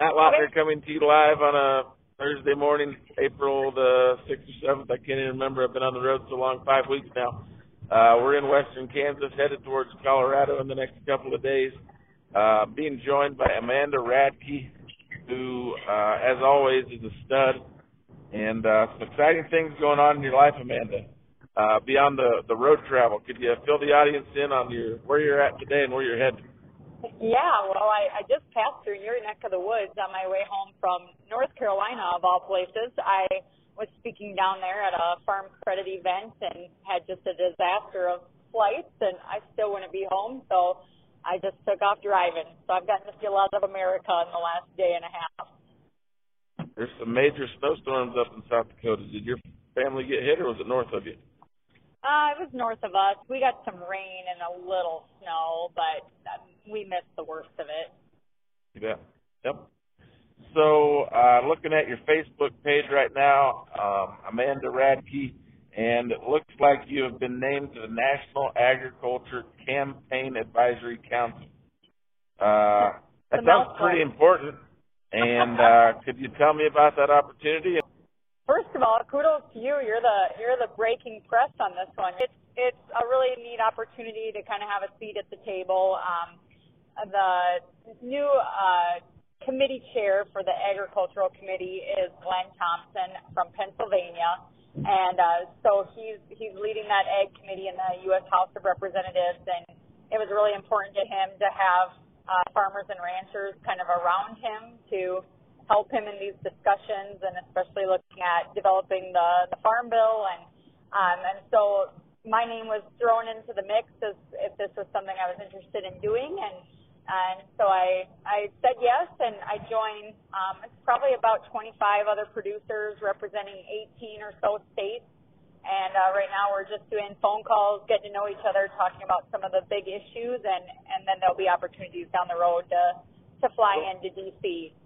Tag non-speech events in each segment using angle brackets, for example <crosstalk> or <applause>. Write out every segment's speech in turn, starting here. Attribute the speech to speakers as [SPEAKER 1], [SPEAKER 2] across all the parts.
[SPEAKER 1] Matt Lautner coming to you live on a Thursday morning, April the 6th or 7th. I can't even remember. I've been on the road so long, five weeks now. Uh, we're in western Kansas, headed towards Colorado in the next couple of days. Uh, being joined by Amanda Radke, who, uh, as always, is a stud. And uh, some exciting things going on in your life, Amanda. Uh, beyond the the road travel, could you fill the audience in on your where you're at today and where you're headed?
[SPEAKER 2] Yeah, well, I, I just passed through your neck of the woods on my way home from North Carolina, of all places. I was speaking down there at a farm credit event and had just a disaster of flights, and I still want to be home, so I just took off driving. So I've gotten to see a lot of America in the last day and a half.
[SPEAKER 1] There's some major snowstorms up in South Dakota. Did your family get hit, or was it north of you?
[SPEAKER 2] Uh, it was north of us. We got some rain and a little snow, but um, we missed the worst of it.
[SPEAKER 1] You bet. Yep. So, uh, looking at your Facebook page right now, um, Amanda Radke, and it looks like you have been named to the National Agriculture Campaign Advisory Council. Uh, that sounds pretty important. And uh, <laughs> could you tell me about that opportunity?
[SPEAKER 2] First of all, kudos to you. You're the you're the breaking press on this one. It's it's a really neat opportunity to kind of have a seat at the table. Um, the new uh, committee chair for the agricultural committee is Glenn Thompson from Pennsylvania, and uh, so he's he's leading that ag committee in the U.S. House of Representatives, and it was really important to him to have uh, farmers and ranchers kind of around him to help him in these discussions and especially looking at developing the, the farm bill. And um, and so my name was thrown into the mix as if this was something I was interested in doing. And and so I I said yes and I joined um, it's probably about 25 other producers representing 18 or so states and uh, right now we're just doing phone calls getting to know each other talking about some of the big issues and and then there'll be opportunities down the road to to fly into DC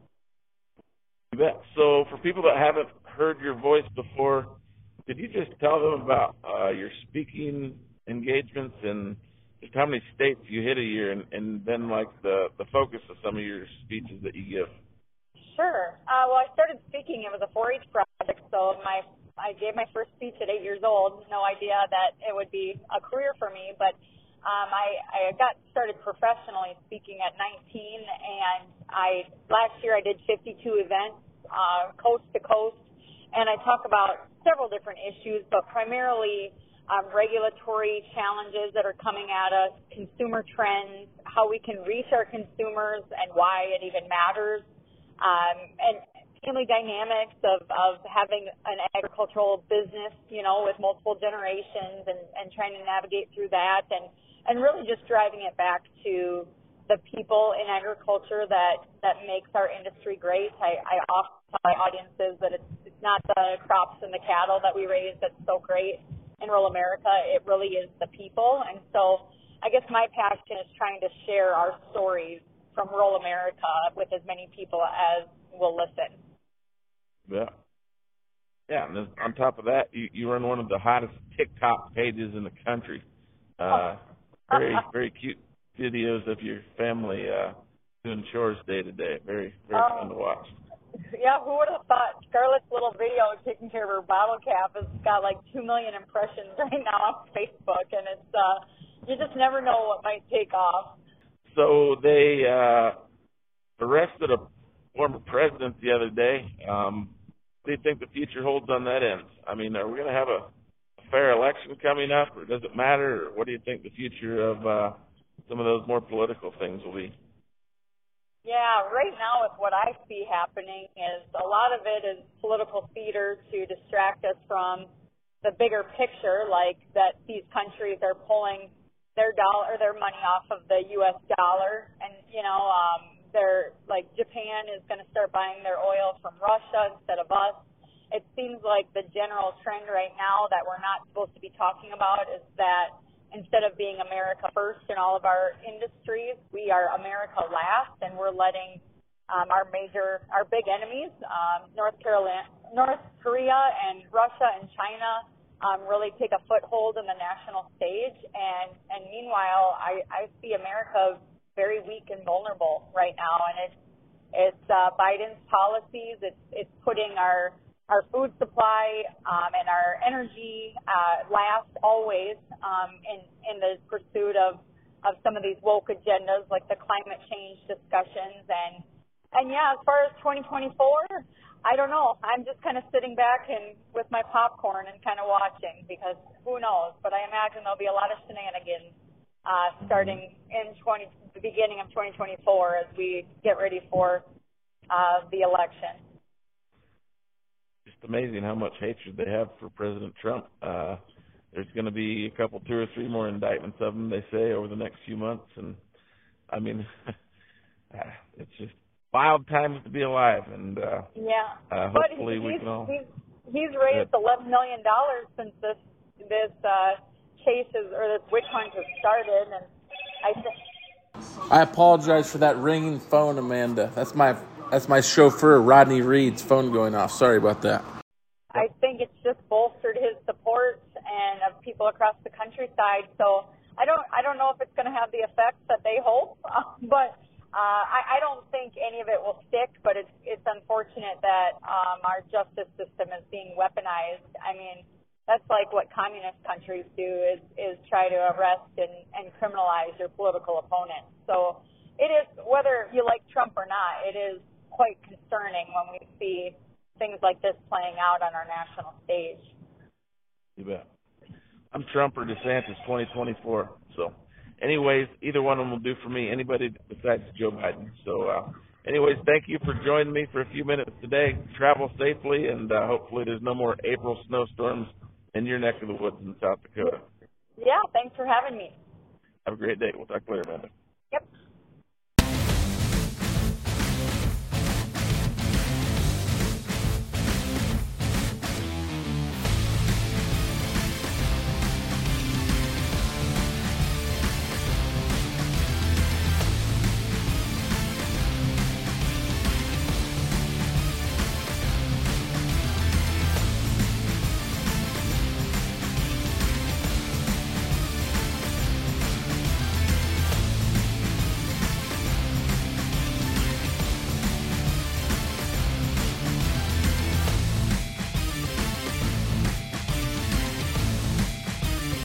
[SPEAKER 1] you bet. So, for people that haven't heard your voice before, could you just tell them about uh, your speaking engagements and just how many states you hit a year, and, and then like the the focus of some of your speeches that you give?
[SPEAKER 2] Sure. Uh, well, I started speaking. It was a 4-H project, so my I gave my first speech at eight years old. No idea that it would be a career for me, but um, I, I got started professionally speaking at 19, and I last year I did 52 events, uh, coast to coast, and I talk about several different issues, but primarily um, regulatory challenges that are coming at us, consumer trends, how we can reach our consumers, and why it even matters, um, and family dynamics of, of having an agricultural business, you know, with multiple generations and, and trying to navigate through that and and really just driving it back to the people in agriculture that that makes our industry great. I, I often tell my audiences that it's, it's not the crops and the cattle that we raise that's so great in rural America. It really is the people. And so I guess my passion is trying to share our stories from rural America with as many people as will listen.
[SPEAKER 1] Yeah. Yeah, and on top of that, you, you run one of the hottest TikTok pages in the country. Uh, <laughs> very very cute videos of your family uh doing chores day to day. Very very um, fun to watch.
[SPEAKER 2] Yeah, who would have thought Scarlett's little video taking care of her bottle cap has got like two million impressions <laughs> right now on Facebook, and it's uh you just never know what might take off.
[SPEAKER 1] So they uh arrested a former president the other day. Um, what do you think the future holds on that end? I mean, are we going to have a fair election coming up, or does it matter? Or what do you think the future of uh, some of those more political things will be?
[SPEAKER 2] Yeah, right now with what I see happening is a lot of it is political theater to distract us from the bigger picture, like that these countries are pulling their dollar, their money off of the U.S. dollar, and you know, um, they're like Japan is going to start buying their oil from Russia instead of us it seems like the general trend right now that we're not supposed to be talking about is that instead of being America first in all of our industries, we are America last, and we're letting um, our major, our big enemies, um, North Carolina, North Korea, and Russia and China, um, really take a foothold in the national stage. And and meanwhile, I, I see America very weak and vulnerable right now, and it's It's uh, Biden's policies. It's it's putting our our food supply um, and our energy uh, last always um, in in the pursuit of of some of these woke agendas like the climate change discussions and and yeah, as far as 2024, I don't know. I'm just kind of sitting back and with my popcorn and kind of watching because who knows? But I imagine there'll be a lot of shenanigans uh, starting in 20 the beginning of 2024 as we get ready for uh, the election.
[SPEAKER 1] Just amazing how much hatred they have for President Trump. Uh, there's going to be a couple, two or three more indictments of him, they say, over the next few months, and I mean, <laughs> it's just wild times to be alive, and uh,
[SPEAKER 2] yeah,
[SPEAKER 1] uh, hopefully we can all.
[SPEAKER 2] He's, he's raised eleven million dollars since this this uh, case is or this witch hunt has started, and I think.
[SPEAKER 3] I apologize for that ringing phone, Amanda. That's my that's my chauffeur Rodney Reed's phone going off. Sorry about that.
[SPEAKER 2] I think it's just bolstered his support and of people across the countryside. So I don't I don't know if it's going to have the effects that they hope, <laughs> but uh, I, I don't think any of it will stick, but it's it's unfortunate that um, our justice system is being weaponized. I mean, that's like what communist countries do is is try to arrest and, and criminalize your political opponents. So it is whether you like Trump or not, it is quite concerning when we see things like this playing out on our national stage.
[SPEAKER 1] You bet. I'm Trump or DeSantis 2024. So anyways, either one of them will do for me. Anybody besides Joe Biden. So, uh, anyways, thank you for joining me for a few minutes today. Travel safely, and uh, hopefully there's no more April snowstorms in your neck of the woods in South Dakota.
[SPEAKER 2] Yeah, thanks for having me.
[SPEAKER 1] Have a great day. We'll talk later, Amanda.
[SPEAKER 2] Yep.